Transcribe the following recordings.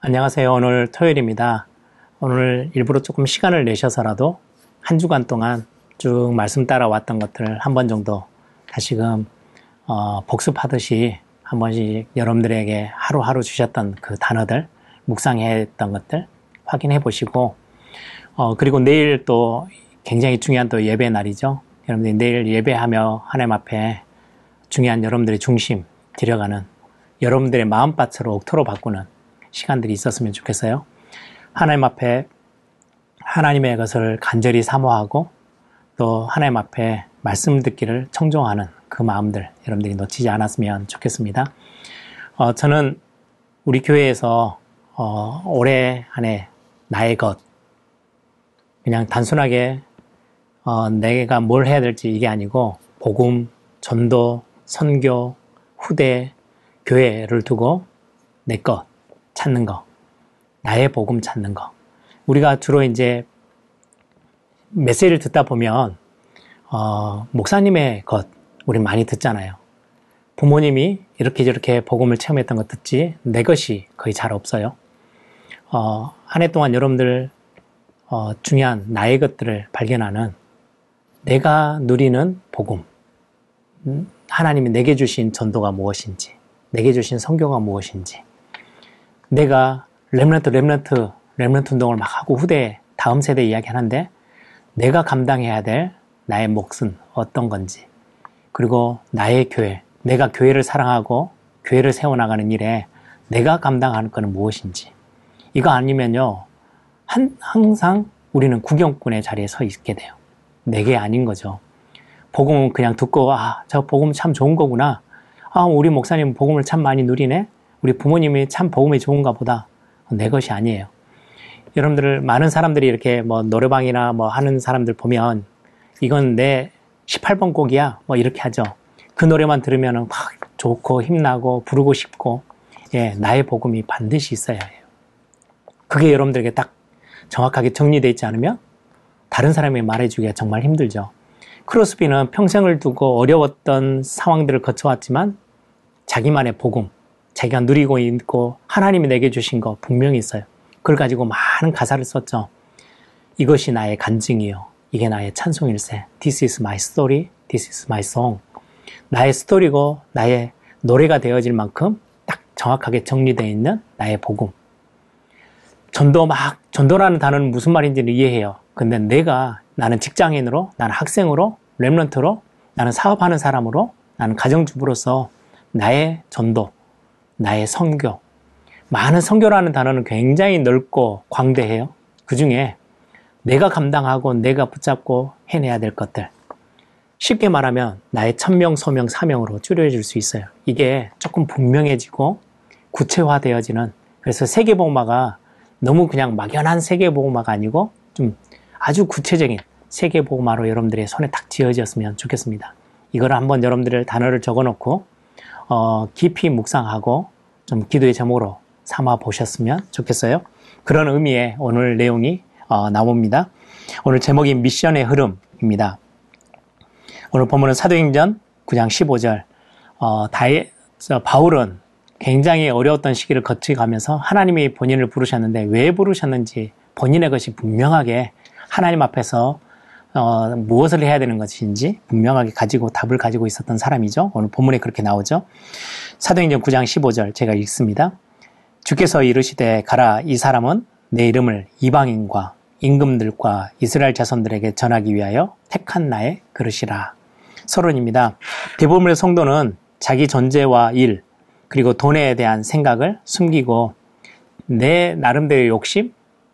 안녕하세요. 오늘 토요일입니다. 오늘 일부러 조금 시간을 내셔서라도 한 주간 동안 쭉 말씀 따라왔던 것들을 한 번 정도 다시금 어, 복습하듯이 한 번씩 여러분들에게 하루하루 주셨던 그 단어들, 묵상했던 것들 확인해 보시고, 어, 그리고 내일 또 굉장히 중요한 또 예배 날이죠. 여러분들이 내일 예배하며 하나님 앞에 중요한 여러분들의 중심 들여가는 여러분들의 마음밭으로 옥토로 바꾸는 시간들이 있었으면 좋겠어요. 하나님 앞에 하나님의 것을 간절히 사모하고 또 하나님 앞에 말씀 듣기를 청종하는 그 마음들 여러분들이 놓치지 않았으면 좋겠습니다. 어, 저는 우리 교회에서 어, 올해 한해 나의 것 그냥 단순하게 어, 내가 뭘 해야 될지 이게 아니고 복음, 전도, 선교, 후대, 교회를 두고 내 것 찾는 거, 나의 복음 찾는 거. 우리가 주로 이제 메시지를 듣다 보면 어, 목사님의 것 우리 많이 듣잖아요. 부모님이 이렇게 저렇게 복음을 체험했던 것 듣지 내 것이 거의 잘 없어요. 어, 한 해 동안 여러분들 어, 중요한 나의 것들을 발견하는 내가 누리는 복음, 음, 하나님이 내게 주신 전도가 무엇인지, 내게 주신 선교가 무엇인지, 내가 Remnant, Remnant, Remnant 운동을 막 하고 후대, 다음 세대 이야기 하는데, 내가 감당해야 될 나의 몫은 어떤 건지, 그리고 나의 교회, 내가 교회를 사랑하고 교회를 세워나가는 일에 내가 감당하는 것은 무엇인지, 이거 아니면요, 한, 항상 우리는 구경꾼의 자리에 서 있게 돼요. 내게 아닌 거죠. 복음은 그냥 듣고, 아, 저 복음 참 좋은 거구나. 아, 우리 목사님 복음을 참 많이 누리네? 우리 부모님이 참 복음이 좋은가 보다. 내 것이 아니에요. 여러분들, 많은 사람들이 이렇게 뭐 노래방이나 뭐 하는 사람들 보면 이건 내 18번 곡이야. 뭐 이렇게 하죠. 그 노래만 들으면 막 좋고 힘나고 부르고 싶고, 예, 나의 복음이 반드시 있어야 해요. 그게 여러분들에게 딱 정확하게 정리되어 있지 않으면 다른 사람이 말해주기가 정말 힘들죠. 크로스비는 평생을 두고 어려웠던 상황들을 거쳐왔지만 자기만의 복음, 자기가 누리고 있고 하나님이 내게 주신 거 분명히 있어요. 그걸 가지고 많은 가사를 썼죠. 이것이 나의 간증이요. 이게 나의 찬송일세. This is my story. This is my song. 나의 스토리고 나의 노래가 되어질 만큼 딱 정확하게 정리되어 있는 나의 복음. 전도 막, 전도라는 단어는 무슨 말인지는 이해해요. 근데 내가, 나는 직장인으로, 나는 학생으로, 랩런트로, 나는 사업하는 사람으로, 나는 가정주부로서 나의 전도, 나의 성교. 많은 성교라는 단어는 굉장히 넓고 광대해요. 그 중에 내가 감당하고 내가 붙잡고 해내야 될 것들. 쉽게 말하면 나의 천명, 소명, 사명으로 줄여질 수 있어요. 이게 조금 분명해지고 구체화되어지는 그래서 세계복마가 너무 그냥 막연한 세계복마가 아니고 좀 아주 구체적인 세계복마로 여러분들의 손에 딱 쥐어졌으면 좋겠습니다. 이걸 한번 여러분들의 단어를 적어놓고 어, 깊이 묵상하고 좀 기도의 제목으로 삼아 보셨으면 좋겠어요. 그런 의미의 오늘 내용이 어, 나옵니다. 오늘 제목이 미션의 흐름입니다. 오늘 본문은 사도행전 9장 15절 어, 다이, 바울은 굉장히 어려웠던 시기를 거쳐가면서 하나님이 본인을 부르셨는데 왜 부르셨는지 본인의 것이 분명하게 하나님 앞에서 어, 무엇을 해야 되는 것인지 분명하게 가지고 답을 가지고 있었던 사람이죠. 오늘 본문에 그렇게 나오죠. 사도행전 9장 15절 제가 읽습니다. 주께서 이르시되 가라 이 사람은 내 이름을 이방인과 임금들과 이스라엘 자손들에게 전하기 위하여 택한 나의 그릇이라. 서론입니다. 대부분의 성도는 자기 존재와 일, 그리고 돈에 대한 생각을 숨기고 내 나름대로의 욕심,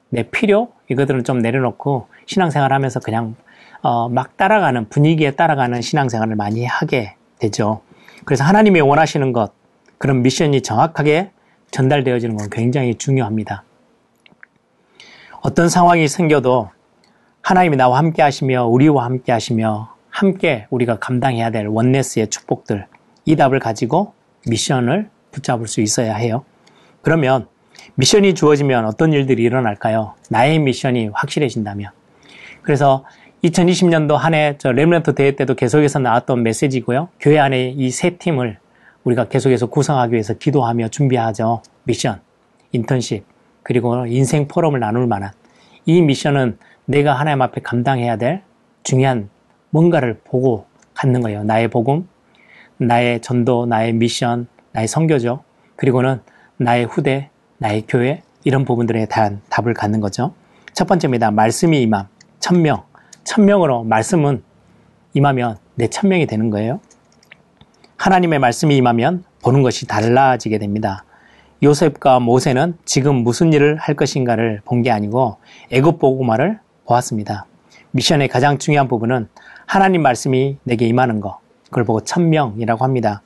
내 필요, 이것들은 좀 내려놓고 신앙생활 하면서 그냥 어, 막 따라가는 분위기에 따라가는 신앙생활을 많이 하게 되죠. 그래서 하나님이 원하시는 것 그런 미션이 정확하게 전달되어지는 건 굉장히 중요합니다. 어떤 상황이 생겨도 하나님이 나와 함께 하시며 우리와 함께 하시며 함께 우리가 감당해야 될 원네스의 축복들 이 답을 가지고 미션을 붙잡을 수 있어야 해요. 그러면 미션이 주어지면 어떤 일들이 일어날까요? 나의 미션이 확실해진다면. 그래서 2020년도 한 해 저 렘런트 대회 때도 계속해서 나왔던 메시지고요. 교회 안에 이 세 팀을 우리가 계속해서 구성하기 위해서 기도하며 준비하죠. 미션, 인턴십. 그리고 인생 포럼을 나눌 만한 이 미션은 내가 하나님 앞에 감당해야 될 중요한 뭔가를 보고 갖는 거예요. 나의 복음, 나의 전도, 나의 미션, 나의 선교죠. 그리고는 나의 후대, 나의 교회 이런 부분들에 대한 답을 갖는 거죠. 첫 번째입니다. 말씀이 임함. 천명. 천명으로 말씀은 임하면 내 천명이 되는 거예요. 하나님의 말씀이 임하면 보는 것이 달라지게 됩니다. 요셉과 모세는 지금 무슨 일을 할 것인가를 본 게 아니고 애굽 보고마를 보았습니다. 미션의 가장 중요한 부분은 하나님 말씀이 내게 임하는 것. 그걸 보고 천명이라고 합니다.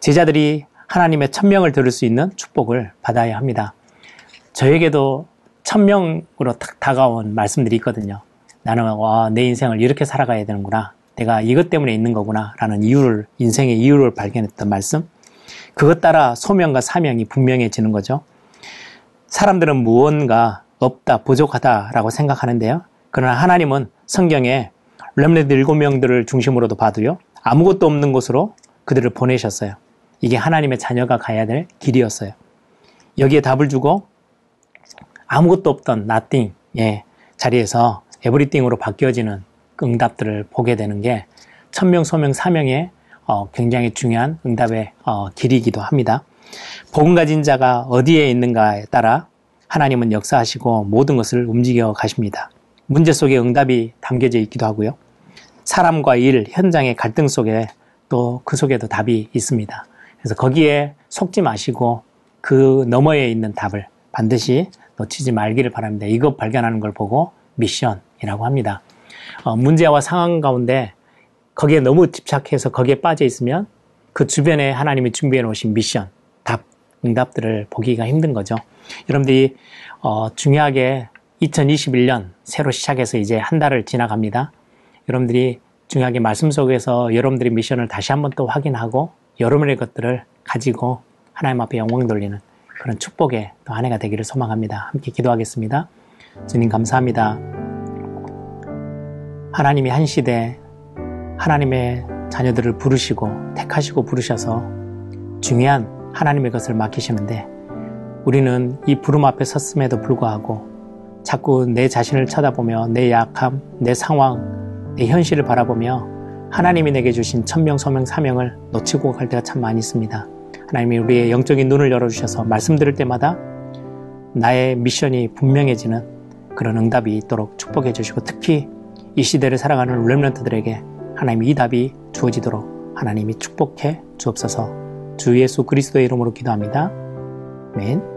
제자들이 하나님의 천명을 들을 수 있는 축복을 받아야 합니다. 저에게도 천명으로 탁 다가온 말씀들이 있거든요. 나는 와, 내 인생을 이렇게 살아가야 되는구나. 내가 이것 때문에 있는 거구나. 라는 이유를, 인생의 이유를 발견했던 말씀. 그것 따라 소명과 사명이 분명해지는 거죠. 사람들은 무언가 없다, 부족하다라고 생각하는데요. 그러나 하나님은 성경에 렘레드 일곱 명들을 중심으로도 봐도요. 아무것도 없는 곳으로 그들을 보내셨어요. 이게 하나님의 자녀가 가야 될 길이었어요. 여기에 답을 주고 아무것도 없던 nothing 의 자리에서 에브리띵으로 바뀌어지는 응답들을 보게 되는 게 천명, 소명, 사명의 어, 굉장히 중요한 응답의 어, 길이기도 합니다. 복음 가진 자가 어디에 있는가에 따라 하나님은 역사하시고 모든 것을 움직여 가십니다. 문제 속에 응답이 담겨져 있기도 하고요. 사람과 일, 현장의 갈등 속에 또 그 속에도 답이 있습니다. 그래서 거기에 속지 마시고 그 너머에 있는 답을 반드시 놓치지 말기를 바랍니다. 이것 발견하는 걸 보고 미션 이라고 합니다. 어, 문제와 상황 가운데 거기에 너무 집착해서 거기에 빠져 있으면 그 주변에 하나님이 준비해 놓으신 미션, 답, 응답들을 보기가 힘든 거죠. 여러분들이 어, 중요하게 2021년 새로 시작해서 이제 한 달을 지나갑니다. 여러분들이 중요하게 말씀 속에서 여러분들의 미션을 다시 한번 또 확인하고 여러분의 것들을 가지고 하나님 앞에 영광 돌리는 그런 축복의 또한 해가 되기를 소망합니다. 함께 기도하겠습니다. 주님 감사합니다. 하나님이 한 시대 하나님의 자녀들을 부르시고 택하시고 부르셔서 중요한 하나님의 것을 맡기시는데 우리는 이 부름 앞에 섰음에도 불구하고 자꾸 내 자신을 쳐다보며 내 약함, 내 상황, 내 현실을 바라보며 하나님이 내게 주신 천명, 소명, 사명을 놓치고 갈 때가 참 많이 있습니다. 하나님이 우리의 영적인 눈을 열어주셔서 말씀 들을 때마다 나의 미션이 분명해지는 그런 응답이 있도록 축복해 주시고 특히 이 시대를 살아가는 렘런트들에게 하나님이 이 답이 주어지도록 하나님이 축복해 주옵소서 주 예수 그리스도의 이름으로 기도합니다. 아멘.